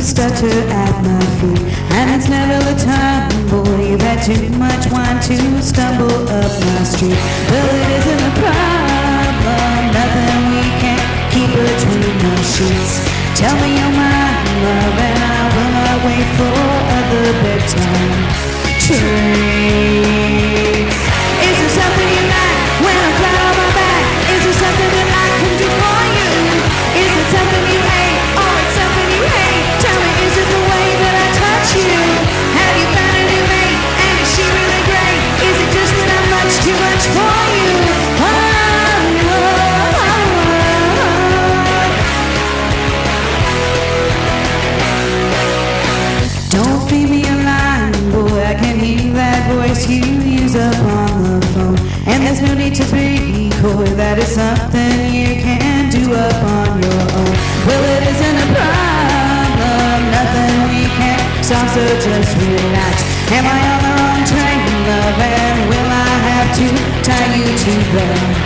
stutter at my feet. And it's never the time, boy, you've had too much wine to stumble up my street. Well, it isn't a problem, nothing we can't keep between the sheets. Tell me you're mine, love, and I will not wait for other bedtime trains. You use up on the phone. And there's no need to be coy. That is something you can do up on your own. Well, it isn't a problem, nothing we can't solve. So just relax. Am I on the wrong train, love? And will I have to tie you to the?